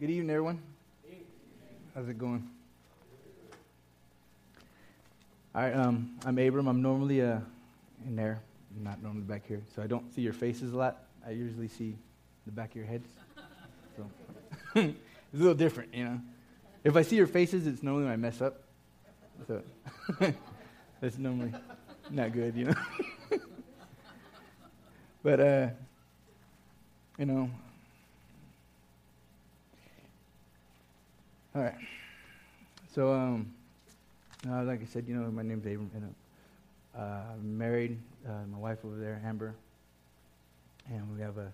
Good evening, everyone. How's it going? All right, um, I'm Abram. I'm normally uh, in there, I'm not normally back here, so I don't see your faces a lot. I usually see the back of your heads. So it's a little different, you know. If I see your faces, it's normally when I mess up. So that's normally not good, you know. but uh, you know, All right. So, um, uh, like I said, you know, my name's Abram, and uh, I'm married. Uh, my wife over there, Amber, and we have a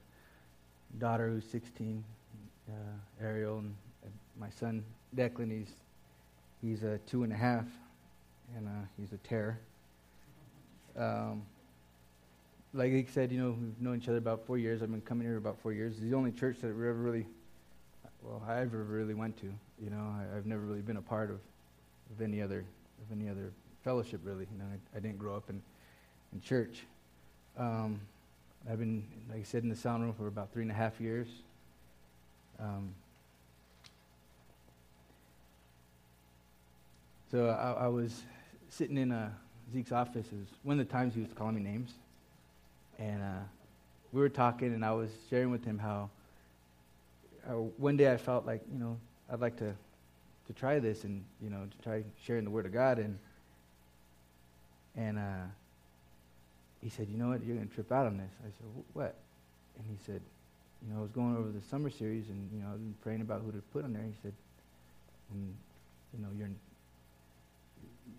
daughter who's 16, uh, Ariel, and my son Declan. He's he's a two and a half, and uh, he's a terror. Um, like he said, you know, we've known each other about four years. I've been coming here about four years. It's the only church that we ever really, well, I ever really went to. You know, I, have never really been a part of, of any other of any other fellowship really. You know, I, I didn't grow up in in church. Um, I've been, like I said, in the sound room for about three and a half years. Um, so I, I, was sitting in uh, Zeke's office. It was one of the times he was calling me names, and uh, we were talking, and I was sharing with him how uh, one day I felt like you know I'd like to, to try this and, you know, to try sharing the Word of God. And, and uh, he said, you know what, you're going to trip out on this. I said, what? And he said, you know, I was going over the summer series and, you know, I've been praying about who to put on there. He said, and, you know, you're,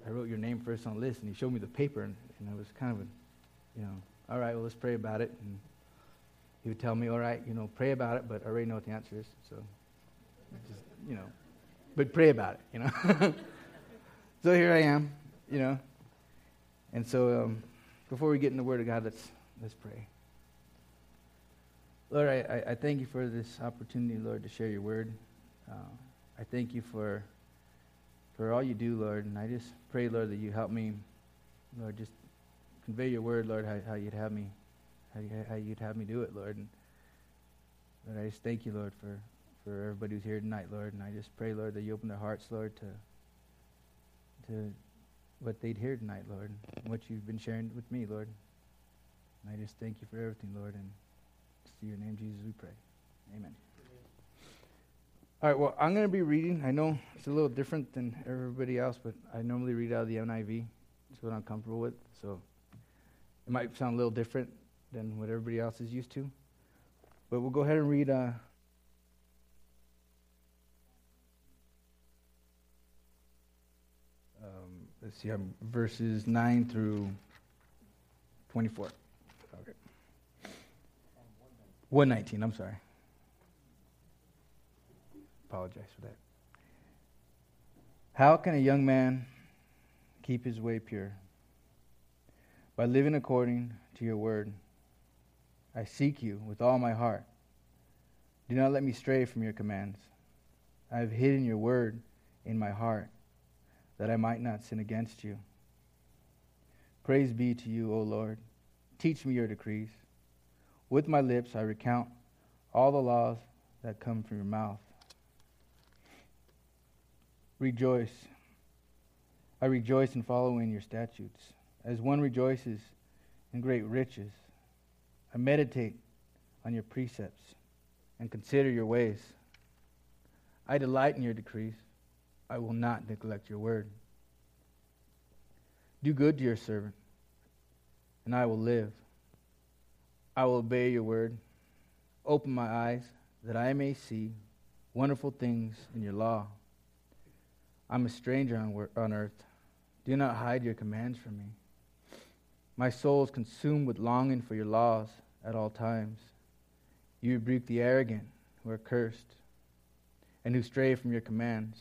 I wrote your name first on the list. And he showed me the paper and, and I was kind of, a, you know, all right, well, let's pray about it. And he would tell me, all right, you know, pray about it, but I already know what the answer is. So just you know, but pray about it, you know. so here I am, you know. And so um, before we get in the Word of God, let's, let's pray. Lord, I, I, thank you for this opportunity, Lord, to share your word. Uh, I thank you for, for all you do, Lord. And I just pray, Lord, that you help me, Lord, just convey your word, Lord, how, how you'd have me, how, you, how you'd have me do it, Lord. And Lord, I just thank you, Lord, for, for everybody who's here tonight, Lord. And I just pray, Lord, that you open their hearts, Lord, to to what they'd hear tonight, Lord, and what you've been sharing with me, Lord. And I just thank you for everything, Lord. And in your name, Jesus, we pray. Amen. All right, well, I'm going to be reading. I know it's a little different than everybody else, but I normally read out of the NIV. It's what I'm comfortable with. So it might sound a little different than what everybody else is used to. But we'll go ahead and read uh, let's see, um, verses 9 through 24. Okay. 119, I'm sorry. Apologize for that. How can a young man keep his way pure? By living according to your word. I seek you with all my heart. Do not let me stray from your commands. I have hidden your word in my heart that I might not sin against you. Praise be to you, O Lord. Teach me your decrees. With my lips I recount all the laws that come from your mouth. Rejoice. I rejoice in following your statutes, as one rejoices in great riches. I meditate on your precepts and consider your ways. I delight in your decrees. I will not neglect your word. Do good to your servant, and I will live. I will obey your word. Open my eyes that I may see wonderful things in your law. I'm a stranger on, on earth. Do not hide your commands from me. My soul is consumed with longing for your laws at all times. You rebuke the arrogant who are cursed and who stray from your commands.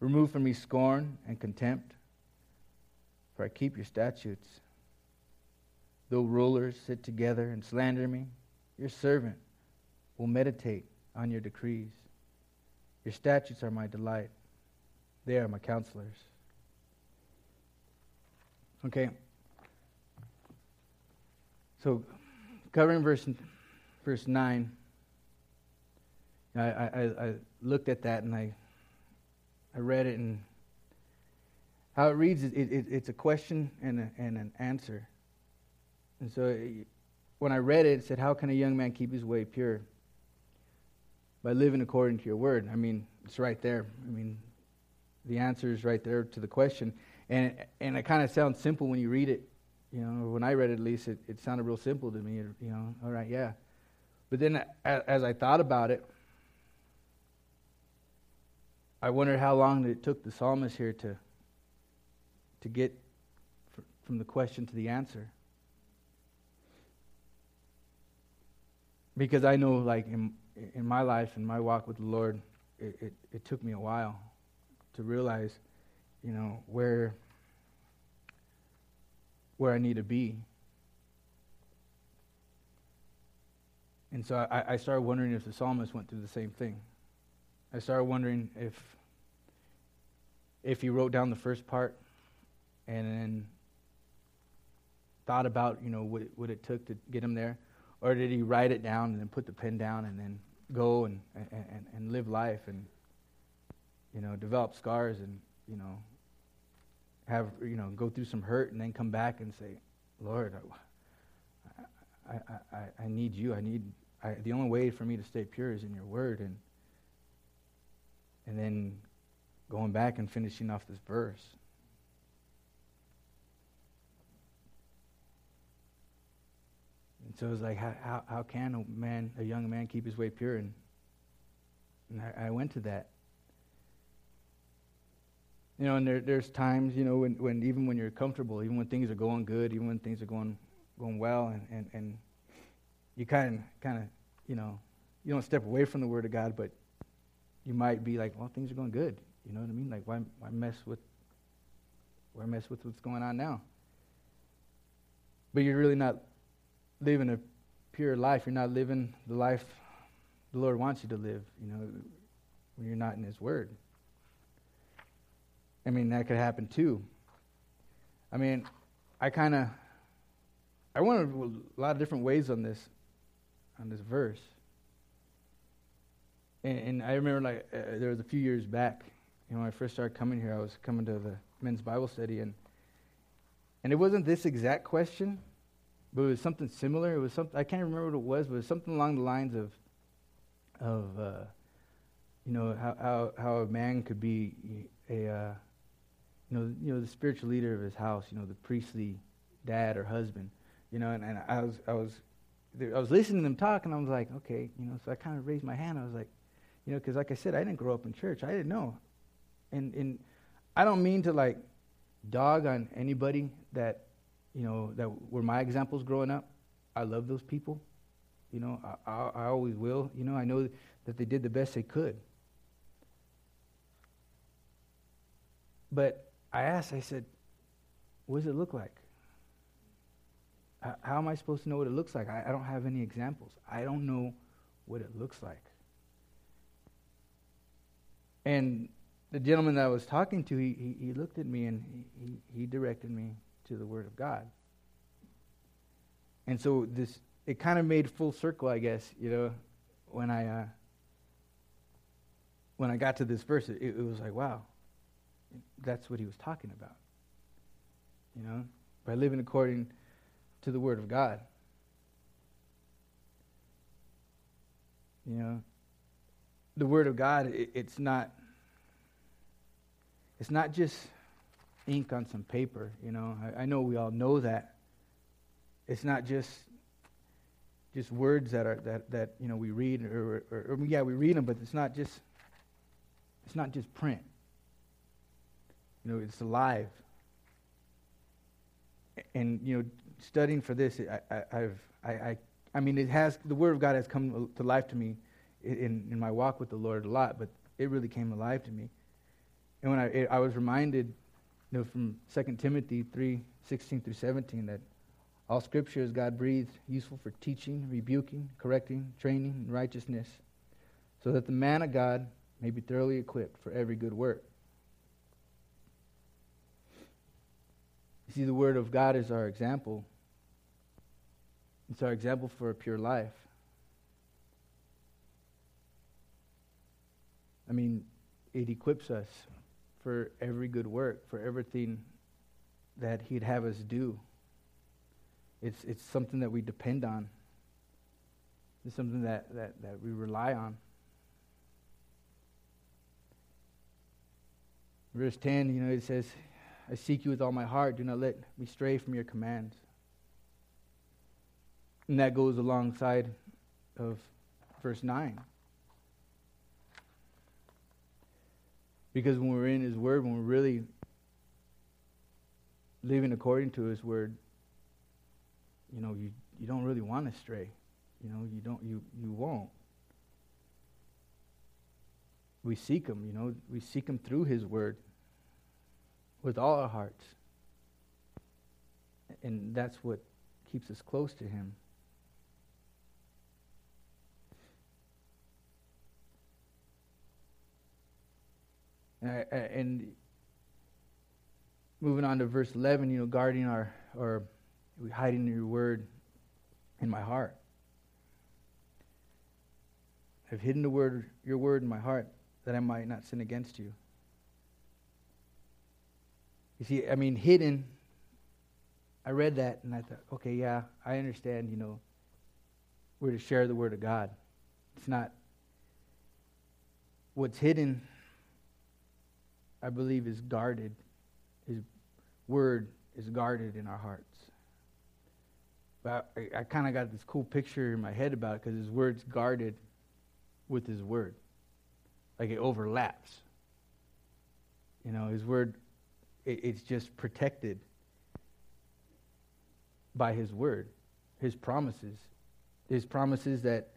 Remove from me scorn and contempt, for I keep your statutes. Though rulers sit together and slander me, your servant will meditate on your decrees. Your statutes are my delight, they are my counselors. Okay. So, covering verse, verse 9. I, I, I looked at that and I, I read it, and how it reads, it, it, it's a question and, a, and an answer. And so it, when I read it, it said, How can a young man keep his way pure? By living according to your word. I mean, it's right there. I mean, the answer is right there to the question. And and it kind of sounds simple when you read it. You know, when I read it, at least, it, it sounded real simple to me. You know, all right, yeah. But then as I thought about it, I wondered how long it took the psalmist here to, to get from the question to the answer. Because I know, like, in, in my life, and my walk with the Lord, it, it, it took me a while to realize, you know, where, where I need to be. And so I, I started wondering if the psalmist went through the same thing. I started wondering if if he wrote down the first part and then thought about you know what it, what it took to get him there, or did he write it down and then put the pen down and then go and and, and live life and you know develop scars and you know have you know go through some hurt and then come back and say, Lord, I I I, I need you. I need I, the only way for me to stay pure is in your word and and then going back and finishing off this verse. And so it's like, how, how, how, can a man, a young man, keep his way pure? And, and I, I went to that. You know, and there, there's times, you know, when, when even when you're comfortable, even when things are going good, even when things are going going well, and, and, and you kind of kind of, you know, you don't step away from the Word of God, but you might be like, well, things are going good. You know what I mean? Like, why, why mess with, why mess with what's going on now? But you're really not living a pure life. You're not living the life the Lord wants you to live. You know, when you're not in His Word. I mean, that could happen too. I mean, I kind of, I went a lot of different ways on this, on this verse. And, and I remember, like, uh, there was a few years back, you know, when I first started coming here, I was coming to the men's Bible study, and and it wasn't this exact question, but it was something similar. It was something I can't remember what it was, but it was something along the lines of of uh, you know how, how how a man could be a uh, you know you know the spiritual leader of his house, you know the priestly dad or husband, you know, and, and I was I was I was listening to them talk, and I was like, okay, you know, so I kind of raised my hand. I was like, you know, because like I said, I didn't grow up in church. I didn't know. And, and I don't mean to like dog on anybody that, you know, that were my examples growing up. I love those people. You know, I, I, I always will. You know, I know that they did the best they could. But I asked, I said, what does it look like? How am I supposed to know what it looks like? I, I don't have any examples. I don't know what it looks like. And the gentleman that I was talking to, he, he, he looked at me and he, he, directed me to the Word of God. And so this, it kind of made full circle, I guess, you know, when I, uh, when I got to this verse, it, it was like, wow, that's what he was talking about. You know, by living according to the Word of God. You know, the Word of God, it, it's not it's not just ink on some paper, you know. I, I know we all know that. It's not just just words that are that, that you know we read or, or, or yeah we read them, but it's not just it's not just print. You know, it's alive. And you know, studying for this, I, I, I've I, I I mean, it has the Word of God has come to life to me in, in my walk with the Lord a lot, but it really came alive to me. And when I, I was reminded, you know, from 2 Timothy 3, 16 through 17, that all scripture is God breathed, useful for teaching, rebuking, correcting, training in righteousness, so that the man of God may be thoroughly equipped for every good work. You see, the Word of God is our example. It's our example for a pure life. I mean, it equips us for every good work, for everything that He'd have us do. It's, it's something that we depend on. It's something that, that, that we rely on. Verse 10, you know, it says, I seek you with all my heart. Do not let me stray from your commands. And that goes alongside of verse 9. Because when we're in His Word, when we're really living according to His Word, you know, you, you don't really want to stray. You know, you don't you you won't. We seek him, you know, we seek him through his word with all our hearts. And that's what keeps us close to him. And moving on to verse 11, you know, guarding our, or hiding your word in my heart. I've hidden the word, your word in my heart that I might not sin against you. You see, I mean, hidden, I read that and I thought, okay, yeah, I understand, you know, we're to share the word of God. It's not, what's hidden, I believe, is guarded. His word is guarded in our hearts. But I, I kind of got this cool picture in my head about it because his word's guarded with his word. Like it overlaps. You know, his word, it, it's just protected by his word, his promises. His promises that,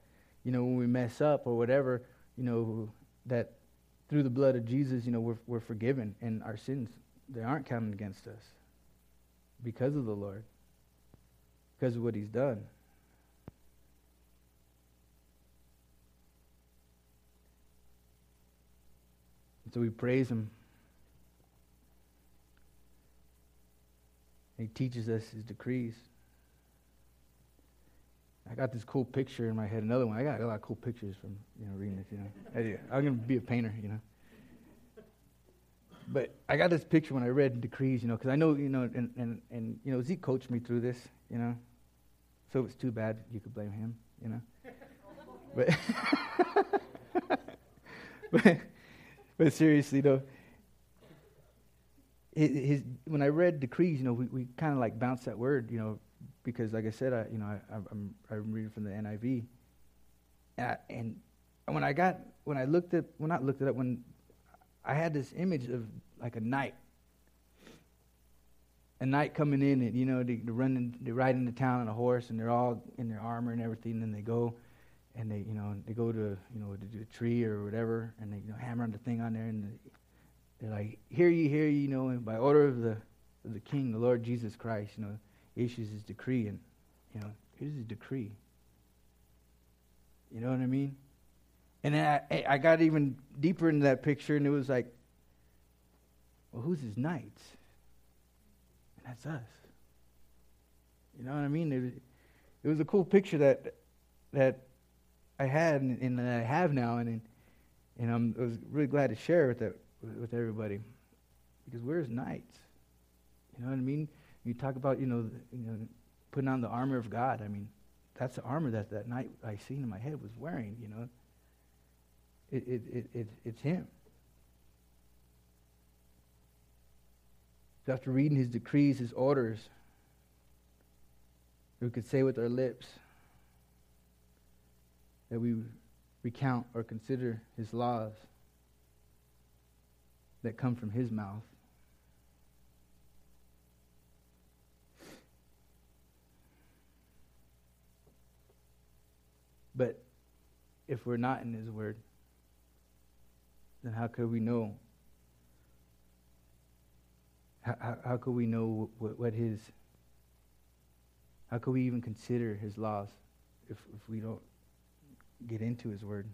you know, when we mess up or whatever, you know, that through the blood of Jesus, you know, we're, we're forgiven and our sins, they aren't counted against us because of the Lord, because of what he's done. so we praise him. He teaches us his decrees. I got this cool picture in my head. Another one. I got a lot of cool pictures from you know reading this. You know, I'm gonna be a painter. You know, but I got this picture when I read decrees. You know, because I know you know, and, and and you know Zeke coached me through this. You know, so it's too bad you could blame him. You know, but but but seriously though, his, his, when I read decrees, you know, we, we kind of like bounced that word, you know, because like I said, I, you know, I, I'm, I'm reading from the NIV. And, I, and when I got, when I looked at, when I looked it up, when I had this image of like a knight, a knight coming in and, you know, they, they run, in, they ride into town on a horse and they're all in their armor and everything and they go and they, you know, they go to, you know, to a tree or whatever, and they, you know, hammer on the thing on there, and they, are like, "Hear ye, hear ye," you know, and by order of the of the King, the Lord Jesus Christ, you know, issues his decree, and you know, here's his decree. You know what I mean? And then I, I got even deeper into that picture, and it was like, well, who's his knights? And that's us. You know what I mean? It, it was a cool picture that that I had and, and I have now, and and I'm, I was really glad to share with that with everybody because we're his knights. You know what I mean? You talk about you know you know putting on the armor of God. I mean, that's the armor that that knight I seen in my head was wearing. You know, it it it, it it's him. So after reading his decrees, his orders, we could say with our lips that we recount or consider his laws that come from his mouth. But if we're not in his word, then how could we know? How, how, how could we know what, what his, how could we even consider his laws if, if we don't get into his word.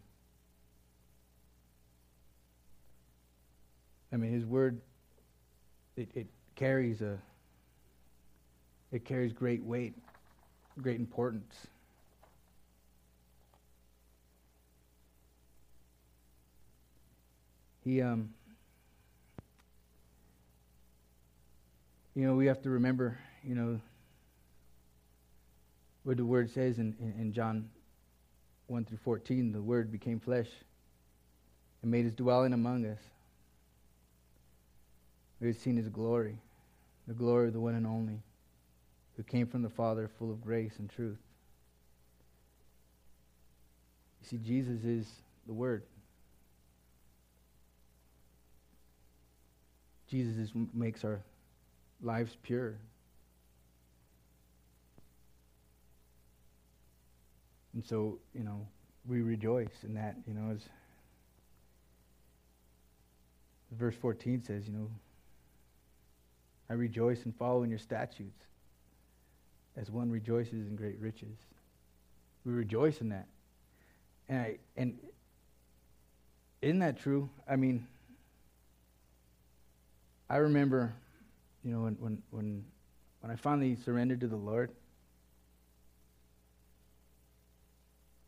I mean, his word, it, it carries a, it carries great weight, great importance. He, um, you know, we have to remember, you know, what the word says in, in, in John 1 through 14 the word became flesh and made his dwelling among us. We have seen his glory, the glory of the one and only, who came from the Father full of grace and truth. You see, Jesus is the Word. Jesus is, makes our lives pure. And so, you know, we rejoice in that, you know, as verse 14 says, you know, I rejoice in following your statutes as one rejoices in great riches. We rejoice in that. And I and isn't that true? I mean, I remember, you know, when when when when I finally surrendered to the Lord.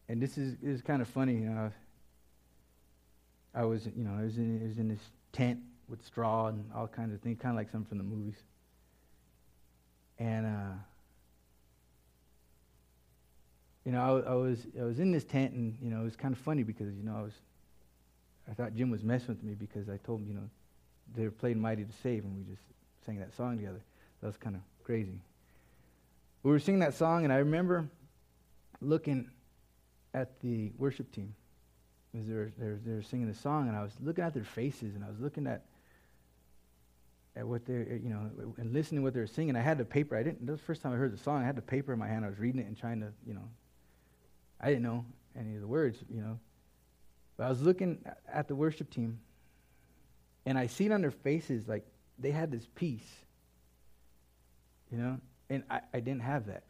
And this is is kind of funny, you know. I was, you know, I was in I was in this tent with straw and all kinds of things, kind of like something from the movies. And uh, you know, I, I, was I was in this tent, and you know, it was kind of funny because you know I was I thought Jim was messing with me because I told him, you know, they were playing "Mighty to Save," and we just sang that song together. That was kind of crazy. We were singing that song, and I remember looking at the worship team as they were, they were, they were singing the song, and I was looking at their faces, and I was looking at at what they, you know, and listening to what they were singing. I had the paper. I didn't. That was the first time I heard the song. I had the paper in my hand. I was reading it and trying to, you know, I didn't know any of the words, you know. But I was looking at the worship team, and I seen on their faces like they had this peace, you know, and I, I didn't have that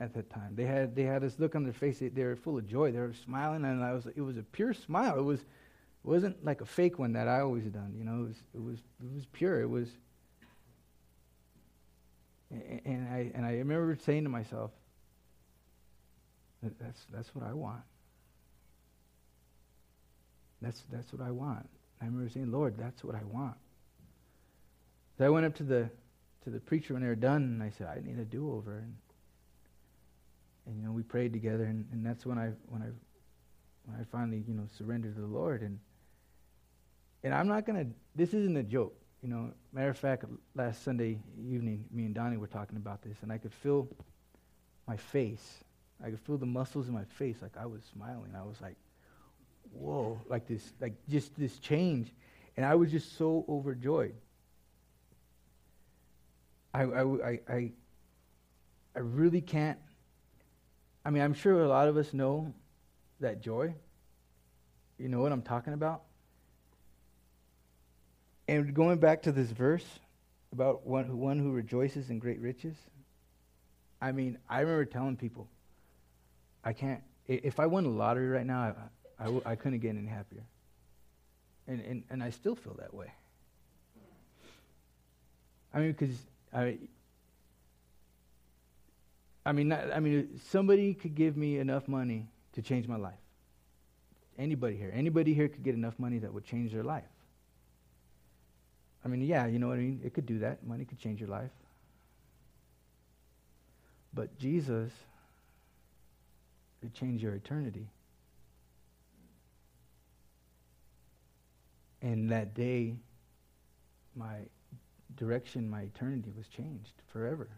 at that time. They had they had this look on their face. They, they were full of joy. They were smiling, and I was. It was a pure smile. It was it wasn't like a fake one that I always done. You know, it was it was it was pure. It was. And I and I remember saying to myself, that's that's what I want. That's that's what I want. I remember saying, Lord, that's what I want. So I went up to the to the preacher when they were done, and I said, I need a do-over. And, and you know, we prayed together, and, and that's when I when I when I finally you know surrendered to the Lord. And and I'm not gonna. This isn't a joke. You know, matter of fact, last Sunday evening, me and Donnie were talking about this, and I could feel my face. I could feel the muscles in my face, like I was smiling. I was like, whoa, like this, like just this change. And I was just so overjoyed. I, I, I, I really can't. I mean, I'm sure a lot of us know that joy. You know what I'm talking about? And going back to this verse about one, one who rejoices in great riches, I mean, I remember telling people, I can't, if I won the lottery right now, I, I, I couldn't get any happier. And, and, and I still feel that way. I mean, because I, I mean, not, I mean, somebody could give me enough money to change my life. Anybody here, anybody here could get enough money that would change their life. I mean, yeah, you know what I mean? It could do that. Money could change your life. But Jesus could change your eternity. And that day, my direction, my eternity was changed forever.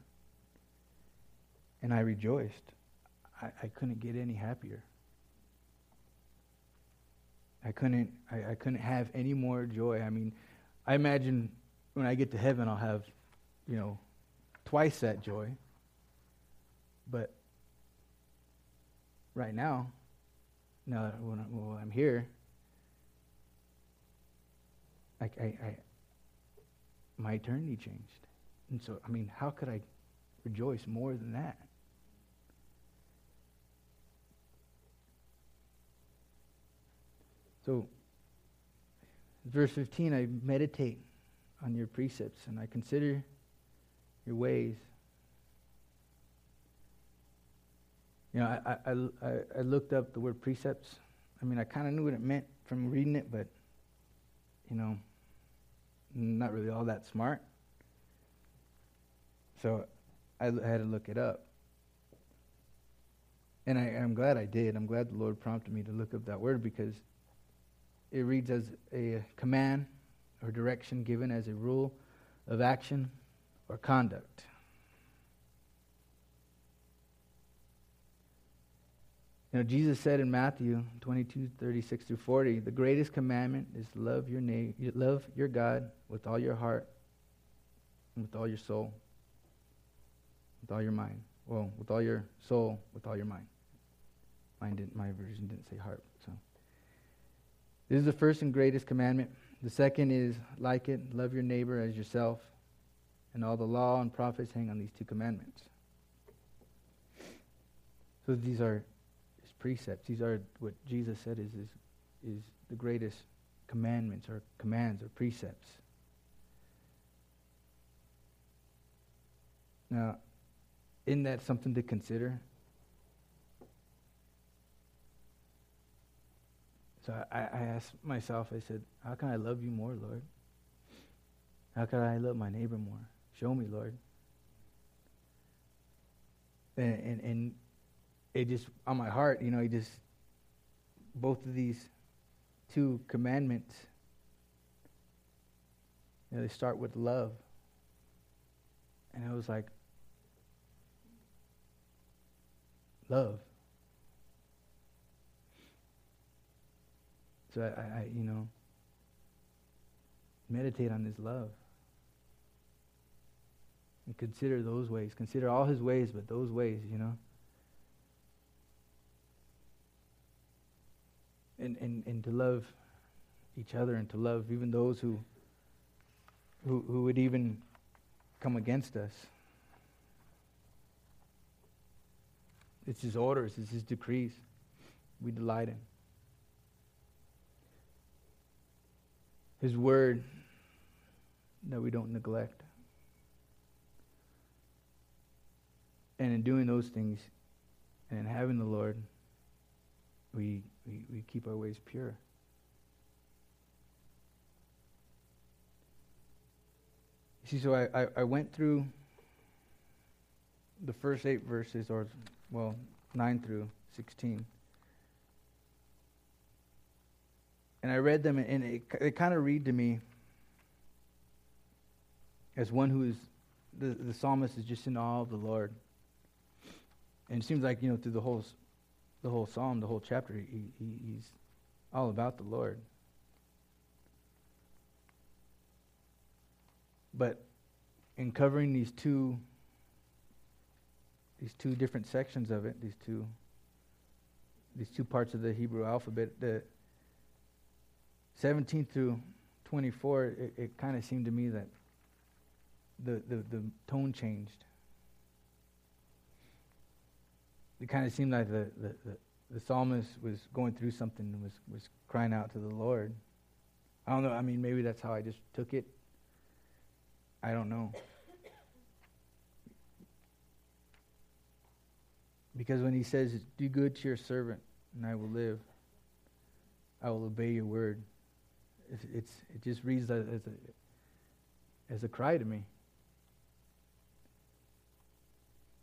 And I rejoiced. I, I couldn't get any happier. I couldn't I, I couldn't have any more joy. I mean, I imagine when I get to heaven, I'll have, you know, twice that joy. But right now, now when, I, I'm here, I, I, I, my eternity changed. And so, I mean, how could I rejoice more than that? So, Verse 15 I meditate on your precepts and I consider your ways. You know, I, I, I, I looked up the word precepts. I mean, I kind of knew what it meant from reading it, but, you know, not really all that smart. So I had to look it up. And I, am glad I did. I'm glad the Lord prompted me to look up that word because it reads as a command or direction given as a rule of action or conduct. You know, Jesus said in Matthew 22, 36 through 40, the greatest commandment is love your, na- love your God with all your heart and with all your soul, with all your mind. Well, with all your soul, with all your mind. Mine didn't, my version didn't say heart. So, this is the first and greatest commandment. The second is like it, love your neighbor as yourself. And all the law and prophets hang on these two commandments. So these are precepts. These are what Jesus said is, is, is the greatest commandments or commands or precepts. Now, isn't that something to consider? So I, I asked myself, I said, How can I love you more, Lord? How can I love my neighbor more? Show me, Lord. And, and, and it just on my heart, you know, he just both of these two commandments, you know, they start with love. And I was like, love. So I, I, you know, meditate on his love. And consider those ways. Consider all his ways, but those ways, you know. And, and, and to love each other and to love even those who, who, who would even come against us. It's His orders, it's His decrees. We delight in. His word that we don't neglect. And in doing those things and in having the Lord, we we, we keep our ways pure. See, so I, I, I went through the first eight verses, or, well, 9 through 16. And I read them, and it, it kind of read to me as one who is, the, the psalmist is just in awe of the Lord. And it seems like, you know, through the whole the whole psalm, the whole chapter, he, he, he's all about the Lord. But in covering these two these two different sections of it, these two these two parts of the Hebrew alphabet, the 17 through 24, it, it kind of seemed to me that the, the, the tone changed it kind of seemed like the, the, the, the, psalmist was going through something and was, was crying out to the Lord. I don't know. I mean, maybe that's how I just took it. I don't know. Because when he says, Do good to your servant, and I will live, I will obey your word, it's, it's it just reads as a, as a cry to me.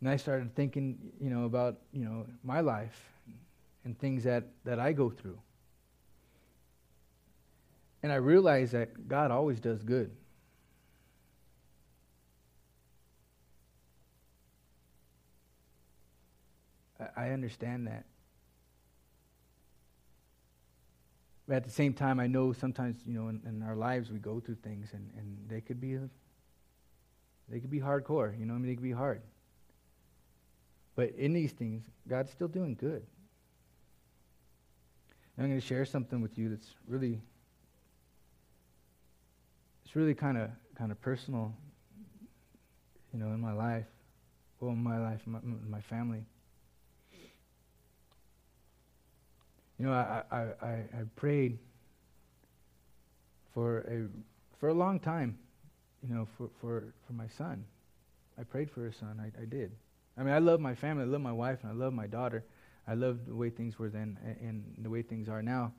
And I started thinking, you know, about, you know, my life and things that, that I go through. And I realized that God always does good. I, I understand that. But at the same time, I know sometimes, you know, in, in our lives we go through things and, and they could be a, they could be hardcore, you know, I mean, they could be hard. But in these things, God's still doing good. And I'm going to share something with you that's really, it's really kind of kind of personal, you know, in my life, well, in my life, my, my family. You know, I, I, I, I prayed for a for a long time, you know, for, for, for my son. I prayed for his son. I, I did. I mean, I love my family, I love my wife, and I love my daughter. I love the way things were then and the way things are now.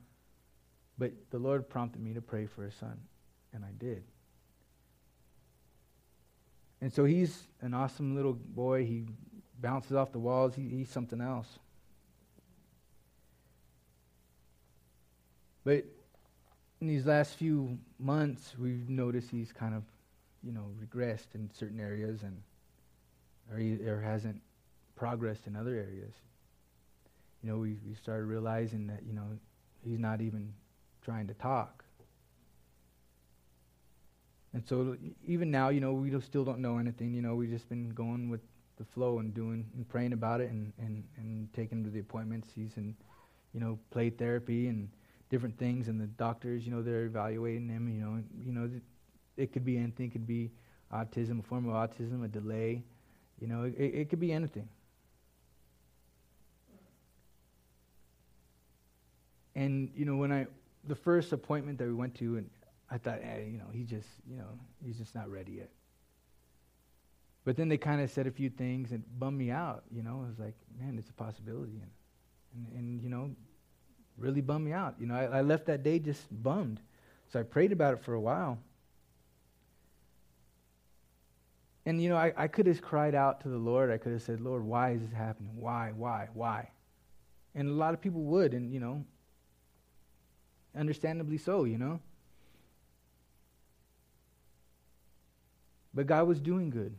But the Lord prompted me to pray for a son, and I did. And so he's an awesome little boy. He bounces off the walls. He, he's something else. But in these last few months, we've noticed he's kind of, you know, regressed in certain areas and or, or hasn't progressed in other areas. You know, we, we started realizing that, you know, he's not even trying to talk. And so even now, you know, we still don't know anything. You know, we've just been going with the flow and doing and praying about it and, and, and taking him to the appointments. He's in, you know, play therapy and different things, and the doctors, you know, they're evaluating him. You know, you know, it could be anything. It could be autism, a form of autism, a delay. You know, it, it could be anything. And you know, when I the first appointment that we went to, and I thought, eh, you know, he just, you know, he's just not ready yet. But then they kind of said a few things and bummed me out. You know, I was like, man, it's a possibility, and and, and you know, really bummed me out. You know, I, I left that day just bummed. So I prayed about it for a while. And, you know, I, I could have cried out to the Lord. I could have said, Lord, why is this happening? Why, why, why? And a lot of people would, and, you know, understandably so, you know. But God was doing good.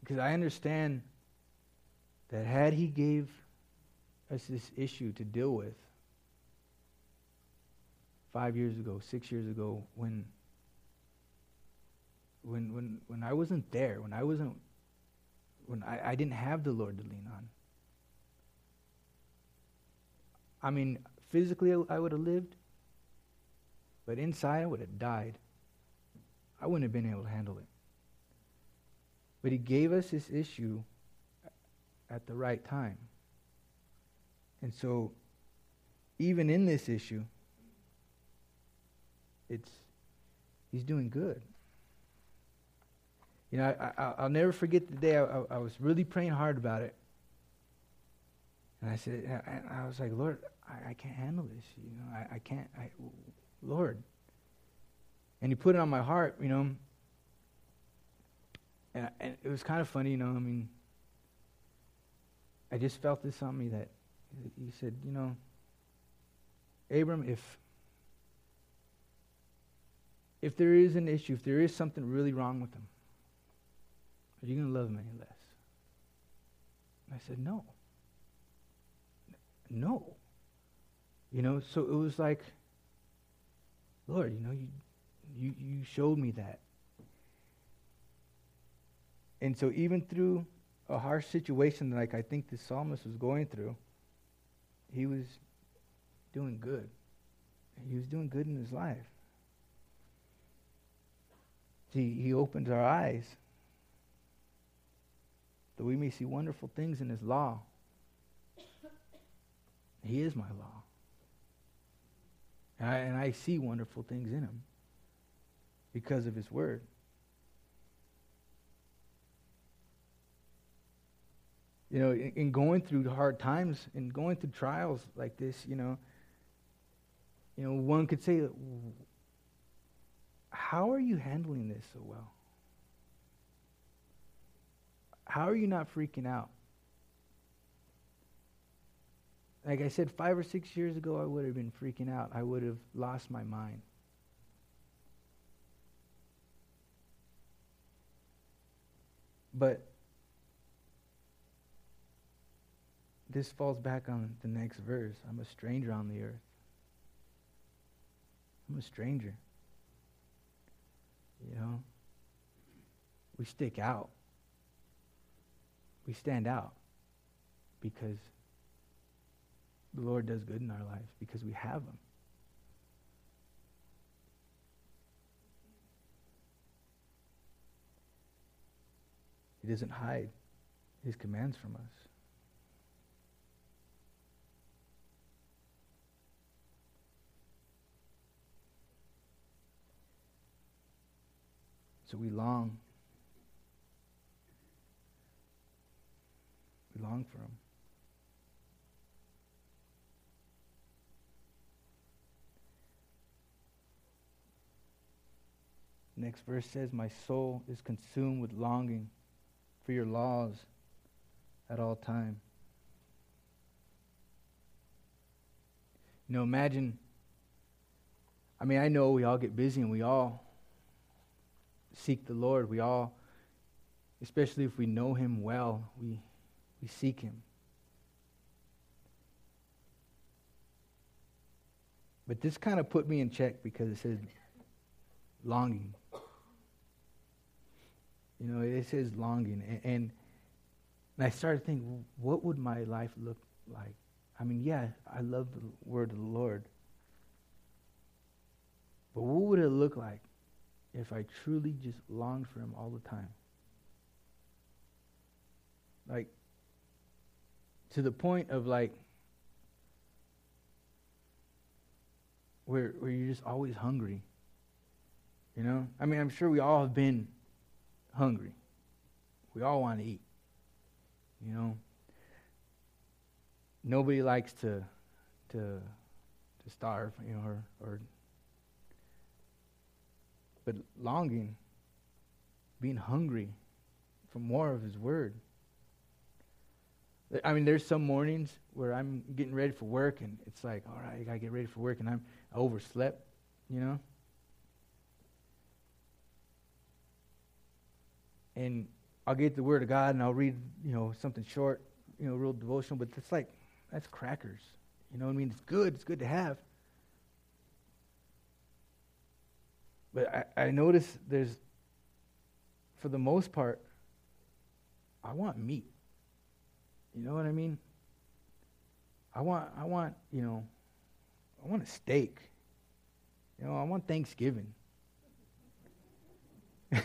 Because I understand that had He gave us this issue to deal with five years ago, six years ago, when when when when I wasn't there, when I wasn't when I, I didn't have the Lord to lean on. I mean, physically I would have lived, but inside I would have died. I wouldn't have been able to handle it. But he gave us this issue at the right time. And so, even in this issue, it's he's doing good. You know, I, will never forget the day I, I, I, was really praying hard about it. And I said, and I was like, Lord, I, I can't handle this. You know, I, I can't, I, Lord. And he put it on my heart, you know. And, and it was kind of funny, you know, I mean, I just felt this on me that he said, you know, Abram, if if there is an issue, if there is something really wrong with him, are you going to love him any less? And I said, no. No. You know, so it was like, Lord, you know, you, you, you showed me that. And so even through a harsh situation like I think the psalmist was going through, he was doing good. He was doing good in his life. See, he opens our eyes that we may see wonderful things in his law. He is my law. And I, and I see wonderful things in him because of his word. you know, in, in, going through hard times and going through trials like this, you know, you know, one could say, how are you handling this so well? How are you not freaking out? Like I said, five or six years ago, I would have been freaking out. I would have lost my mind. But this falls back on the next verse. I'm a stranger on the earth. I'm a stranger. You know? We stick out. We stand out because the Lord does good in our lives, because we have Him. He doesn't hide His commands from us. So we long. long for him. Next verse says, My soul is consumed with longing for your laws at all time. You know, imagine, I mean, I know we all get busy and we all seek the Lord. We all, especially if we know Him well, we we seek Him. But this kind of put me in check because it says longing. You know, it says longing. And, and, and I started thinking, what would my life look like? I mean, yeah, I love the word of the Lord. But what would it look like if I truly just longed for him all the time? Like, to the point of like, where, where you're just always hungry. You know? I mean, I'm sure we all have been hungry. We all want to eat. You know? Nobody likes to to to starve, you know, or, or but longing, being hungry for more of his word. I mean, there's some mornings where I'm getting ready for work, and it's like, all right, I gotta get ready for work, and I'm I overslept, you know. And I'll get the word of God, and I'll read, you know, something short, you know, real devotional, but it's like that's crackers. You know what I mean? It's good. It's good to have. But I, I notice there's, for the most part, I want meat. You know what I mean? I want, I want, you know, I want a steak. You know, I want Thanksgiving. you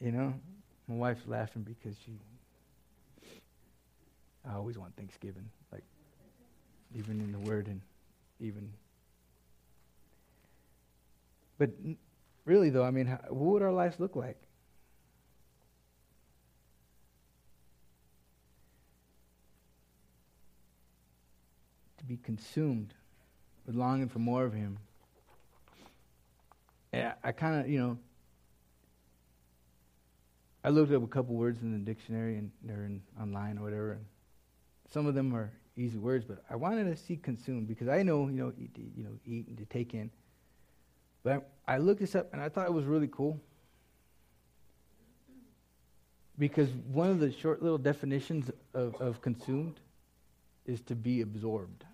know, my wife's laughing because she I always want Thanksgiving, like even in the Word and even. But really, though, I mean, how, what would our lives look like? Be consumed with longing for more of Him. And I, I kind of, you know, I looked up a couple words in the dictionary and they're in, online or whatever. And some of them are easy words, but I wanted to see consumed because I know, you know, eat, you know, eat and to take in. But I, I looked this up and I thought it was really cool because one of the short little definitions of, of consumed is to be absorbed.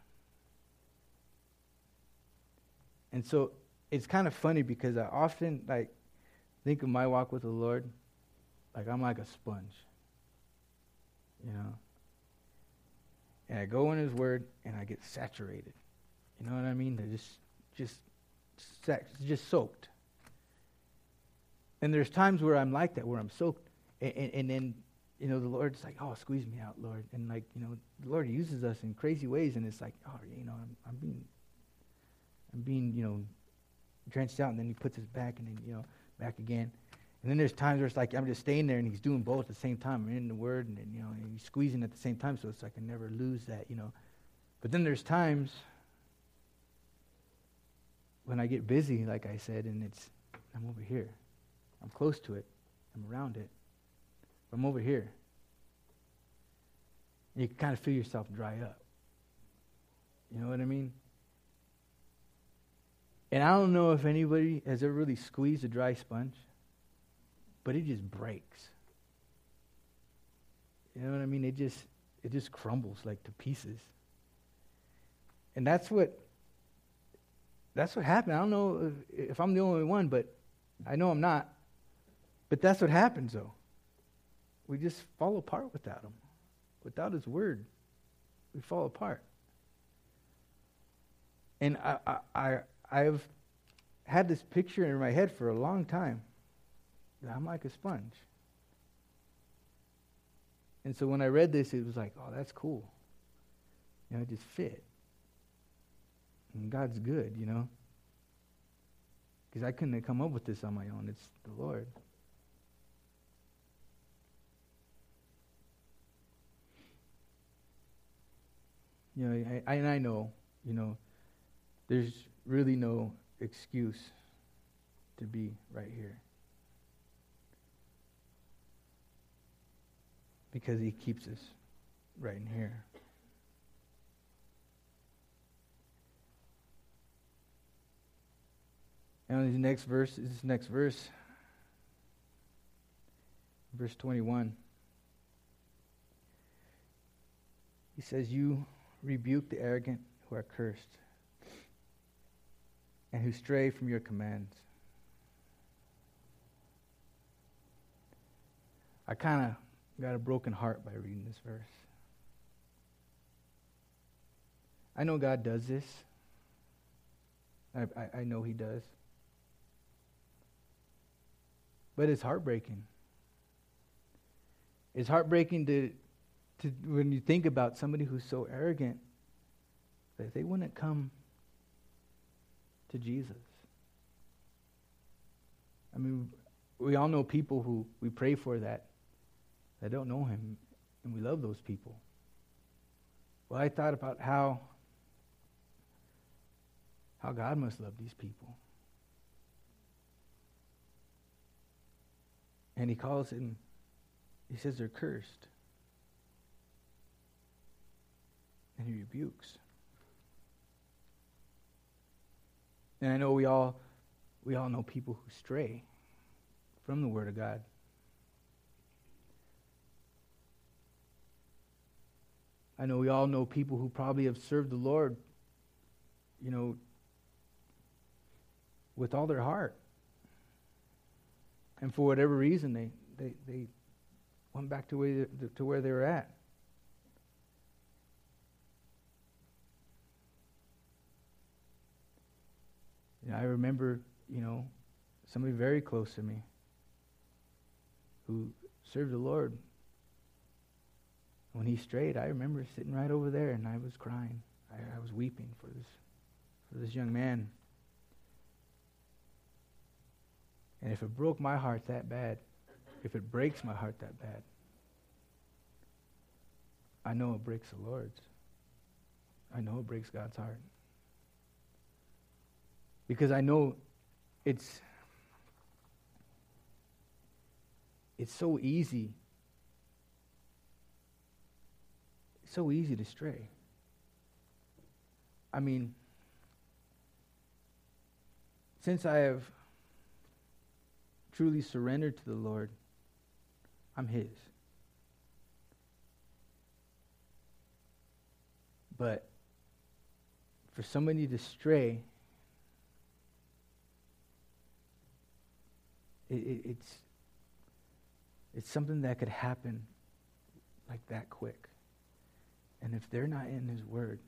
And so it's kind of funny because I often like think of my walk with the Lord like I'm like a sponge. You know, and I go in His Word and I get saturated. You know what I mean? They're just, just, just soaked. And there's times where I'm like that, where I'm soaked, and, and, and then you know, the Lord's like, oh, squeeze me out, Lord. And like, you know, the Lord uses us in crazy ways, and it's like, oh, you know, I'm, I'm being, I'm being, you know, drenched out, and then He puts us back, and then, you know, back again. And then there's times where it's like I'm just staying there and he's doing both at the same time. I'm in the word and then, you know, and he's squeezing at the same time, so it's like I never lose that, you know. But then there's times when I get busy, like I said, and it's I'm over here. I'm close to it. I'm around it. I'm over here. And you can kind of feel yourself dry up. You know what I mean? And I don't know if anybody has ever really squeezed a dry sponge but it just breaks. You know what I mean? It just it just crumbles like to pieces. And that's what that's what happened. I don't know if, if I'm the only one, but I know I'm not. But that's what happens though. We just fall apart without him. Without his word, we fall apart. And I, I, I, I've had this picture in my head for a long time. That I'm like a sponge. And so when I read this, it was like, oh, that's cool. You know, it just fit. And God's good, you know. Because I couldn't have come up with this on my own. It's the Lord. You know, I, I, and I know, you know, there's really no excuse to be right here. Because he keeps us right in here. And this next verse, this next verse, verse 21. He says, You rebuke the arrogant who are cursed and who stray from your commands. I kind of got a broken heart by reading this verse. I know God does this. I, I, I know He does. But it's heartbreaking. It's heartbreaking to, to when you think about somebody who's so arrogant that they wouldn't come to Jesus. I mean, we all know people who we pray for that that don't know him, and we love those people. Well, I thought about how how God must love these people. And he calls him, he says they're cursed. And he rebukes. And I know we all we all know people who stray from the word of God. I know we all know people who probably have served the Lord, you know, with all their heart. And for whatever reason, they, they, they went back to where, to where they were at. I remember, you know, somebody very close to me who served the Lord. When he strayed, I remember sitting right over there and I was crying. I, I was weeping for this, for this young man. And if it broke my heart that bad, if it breaks my heart that bad, I know it breaks the Lord's. I know it breaks God's heart. Because I know it's it's so easy. It's so easy to stray. I mean, since I have truly surrendered to the Lord, I'm His. But for somebody to stray it, it, it's it's something that could happen like that quick. And if they're not in His Word,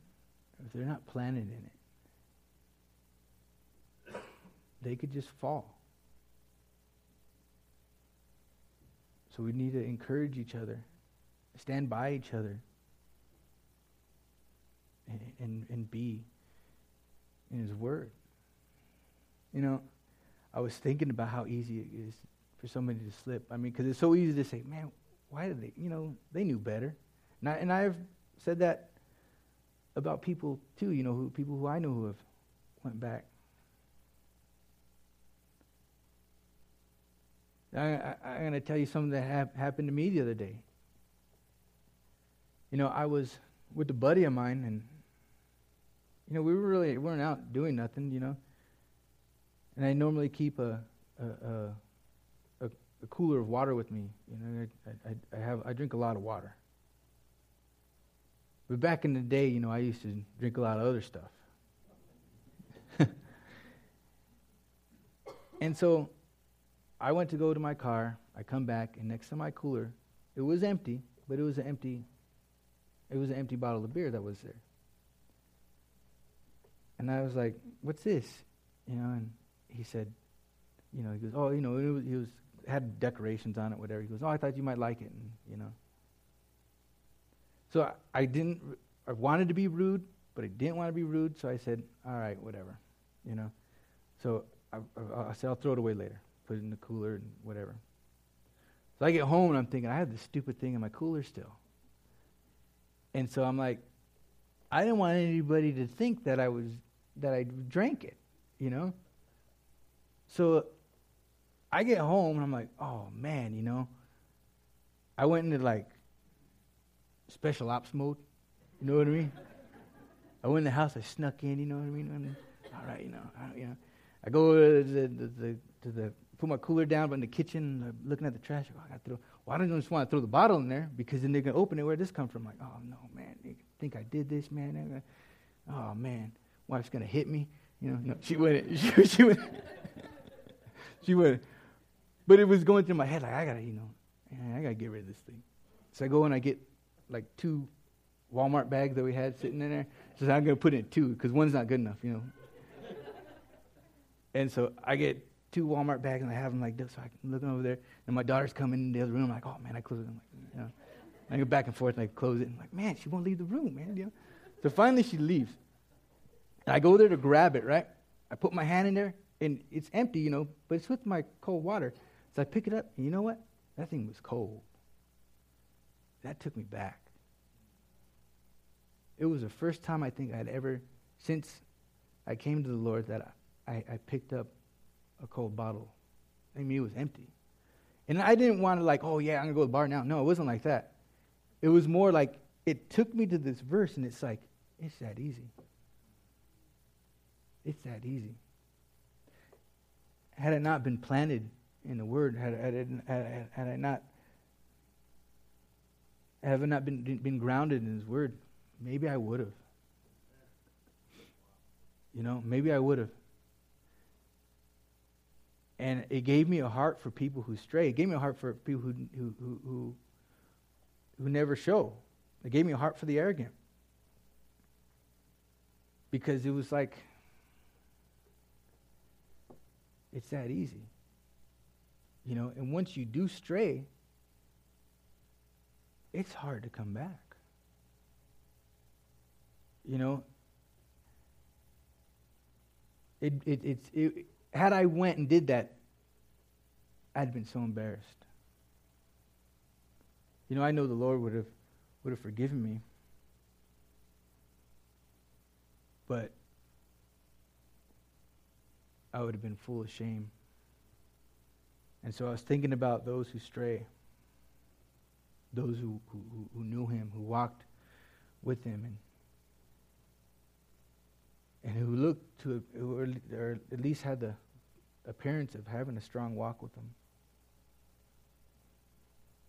if they're not planted in it, they could just fall. So we need to encourage each other, stand by each other, and, and, and be in His Word. You know, I was thinking about how easy it is for somebody to slip. I mean, because it's so easy to say, man, why did they, you know, they knew better. And, I, and I've said that about people too, you know, who, people who I know who have went back. I, I'm going to tell you something that hap- happened to me the other day. You know, I was with a buddy of mine, and you know, we were really weren't out doing nothing, you know. And I normally keep a a, a, a cooler of water with me. You know, I, I, I have I drink a lot of water. But back in the day, you know, I used to drink a lot of other stuff. and so I went to go to my car. I come back, and next to my cooler, it was empty, but it was an empty, it was an empty bottle of beer that was there. And I was like, "What's this?" You know, and he said, you know, he goes, oh, you know, was, he was had decorations on it, whatever. He goes, oh, I thought you might like it, and you know. So I, I didn't. I wanted to be rude, but I didn't want to be rude. So I said, all right, whatever, you know. So I, I, I said, I'll throw it away later. Put it in the cooler and whatever. So I get home and I'm thinking, I have this stupid thing in my cooler still. And so I'm like, I didn't want anybody to think that I was that I drank it, you know. So I get home and I'm like, oh man, you know, I went into like special ops mode. You know what I mean? I went in the house, I snuck in. You know what I mean? All right, you know, I, you know, I go to the, the, the, to the put my cooler down, but in the kitchen, looking at the trash. Oh, I, go, I got to throw. Well, I don't just want to throw the bottle in there because then they're gonna open it. Where this come from? Like, oh no, man, they think I did this, man. Oh man, wife's gonna hit me. You know, no, she wouldn't. She, she would. She would. But it was going through my head like I gotta, you know, I gotta get rid of this thing. So I go and I get like two Walmart bags that we had sitting in there. So I'm gonna put in two because one's not good enough, you know. and so I get two Walmart bags and I have them like this. So I'm looking over there, and my daughter's coming in the other room. I'm like, oh man, I close it. I'm like, you know. I go back and forth and I close it. I'm like, man, she won't leave the room, man. You know? So finally she leaves. And I go there to grab it, right? I put my hand in there and it's empty, you know, but it's with my cold water. So I pick it up, and you know what? That thing was cold. That took me back. It was the first time I think I'd ever, since I came to the Lord, that I, I picked up a cold bottle. I mean, it was empty. And I didn't want to, like, oh, yeah, I'm going to go to the bar now. No, it wasn't like that. It was more like it took me to this verse, and it's like, it's that easy. It's that easy. Had it not been planted in the Word, had, had, had, had I not have not been, been grounded in His Word, maybe I would have. You know, maybe I would have. And it gave me a heart for people who stray. It gave me a heart for people who, who, who, who never show. It gave me a heart for the arrogant. Because it was like, it's that easy. You know, and once you do stray, it's hard to come back. You know, it, it, it's, it, had I went and did that, I'd been so embarrassed. You know, I know the Lord would have would have forgiven me. But I would have been full of shame. And so I was thinking about those who stray, those who, who, who knew him, who walked with him, and, and who looked to, or, at least had the appearance of having a strong walk with him.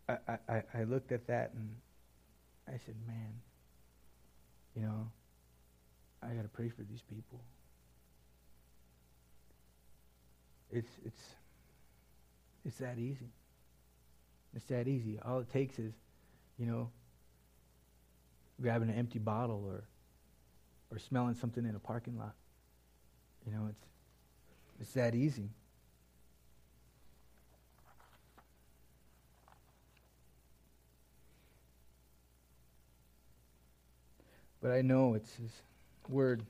I, I, I looked at that and I said, man, you know, I got to pray for these people. It's, it's, it's that easy. It's that easy. All it takes is, you know, grabbing an empty bottle or, or smelling something in a parking lot. You know, it's, it's that easy. But I know it's His word.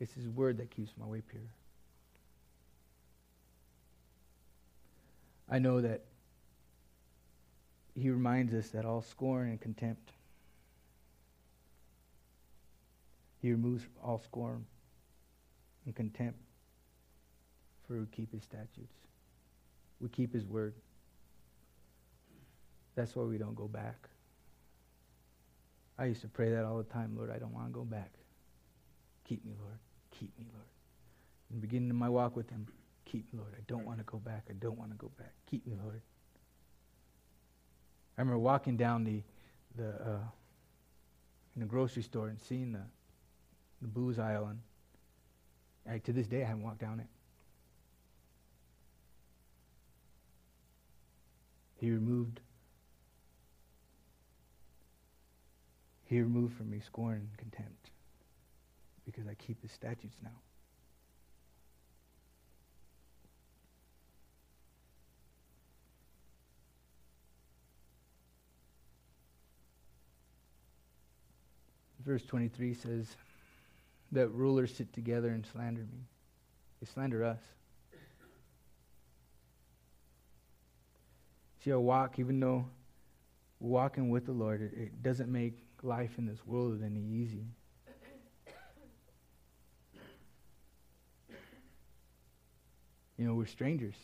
It's His word that keeps my way pure. I know that He reminds us that all scorn and contempt, He removes all scorn and contempt for we keep His statutes. We keep His word. That's why we don't go back. I used to pray that all the time, Lord, I don't want to go back. Keep me, Lord. Keep me, Lord. In the beginning of my walk with him, keep me, Lord. I don't want to go back. I don't want to go back. Keep me, Lord. I remember walking down the, the uh, in the grocery store and seeing the, the booze aisle, and I, to this day I haven't walked down it. He removed He removed from me scorn and contempt because I keep his statutes now. Verse 23 says that rulers sit together and slander me. They slander us. See, I walk, even though walking with the Lord, it, it doesn't make life in this world any easy. You know, we're strangers.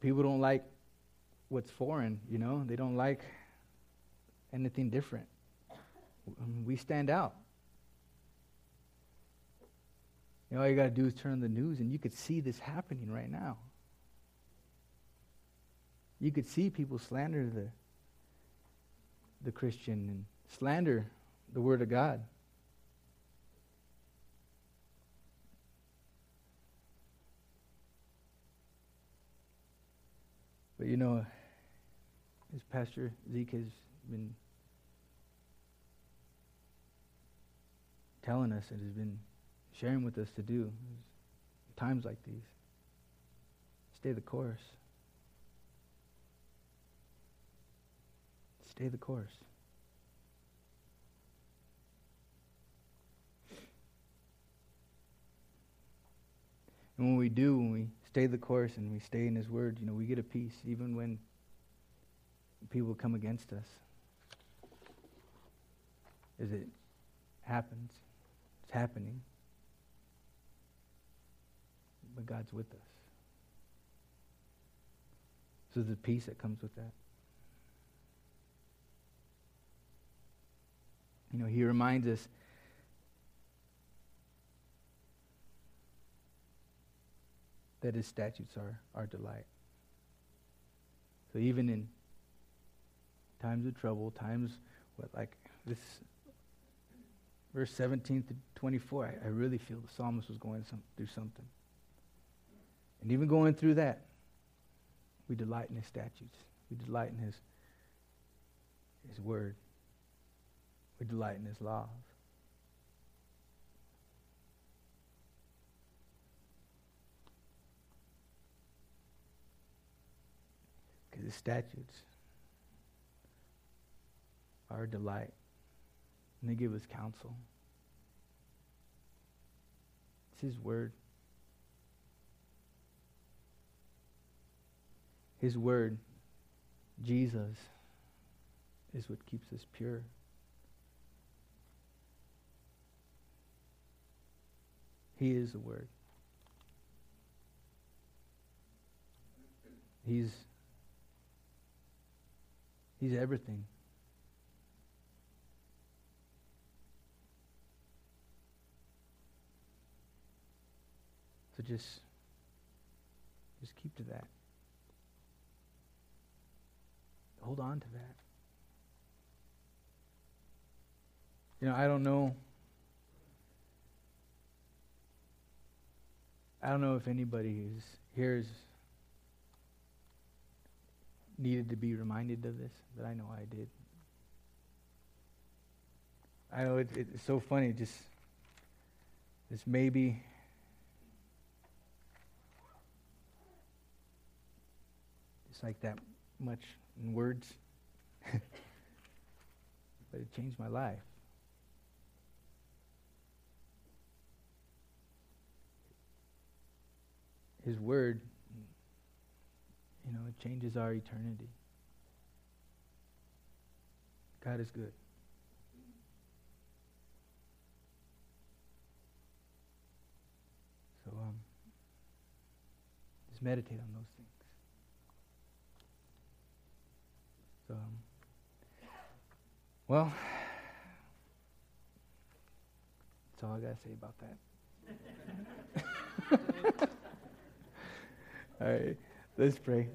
People don't like what's foreign, you know, they don't like anything different. Um, we stand out. You know, all you got to do is turn on the news, and you could see this happening right now. You could see people slander the, the Christian and slander the Word of God. But you know, as Pastor Zeke has been telling us and has been sharing with us to do, times like these, stay the course. Stay the course. And when we do, when we stay the course and we stay in His Word, you know, we get a peace even when people come against us. As it happens, it's happening. But God's with us. So the peace that comes with that. You know, He reminds us that his statutes are our delight. So even in times of trouble, times what like this verse 17 to 24, I, I really feel the psalmist was going some, through something. And even going through that, we delight in his statutes. We delight in his his word. We delight in his laws. The statutes are a delight, and they give us counsel. It's His Word. His Word, Jesus, is what keeps us pure. He is the Word. He's He's everything. So just just keep to that. Hold on to that. You know, I don't know I don't know if anybody who's here is needed to be reminded of this, but I know I did. I know it, it's so funny, just this maybe. It's like that much in words, but it changed my life. His word you know, it changes our eternity. God is good. So um, just meditate on those things. So, um, well, that's all I got to say about that. all right. Let's pray.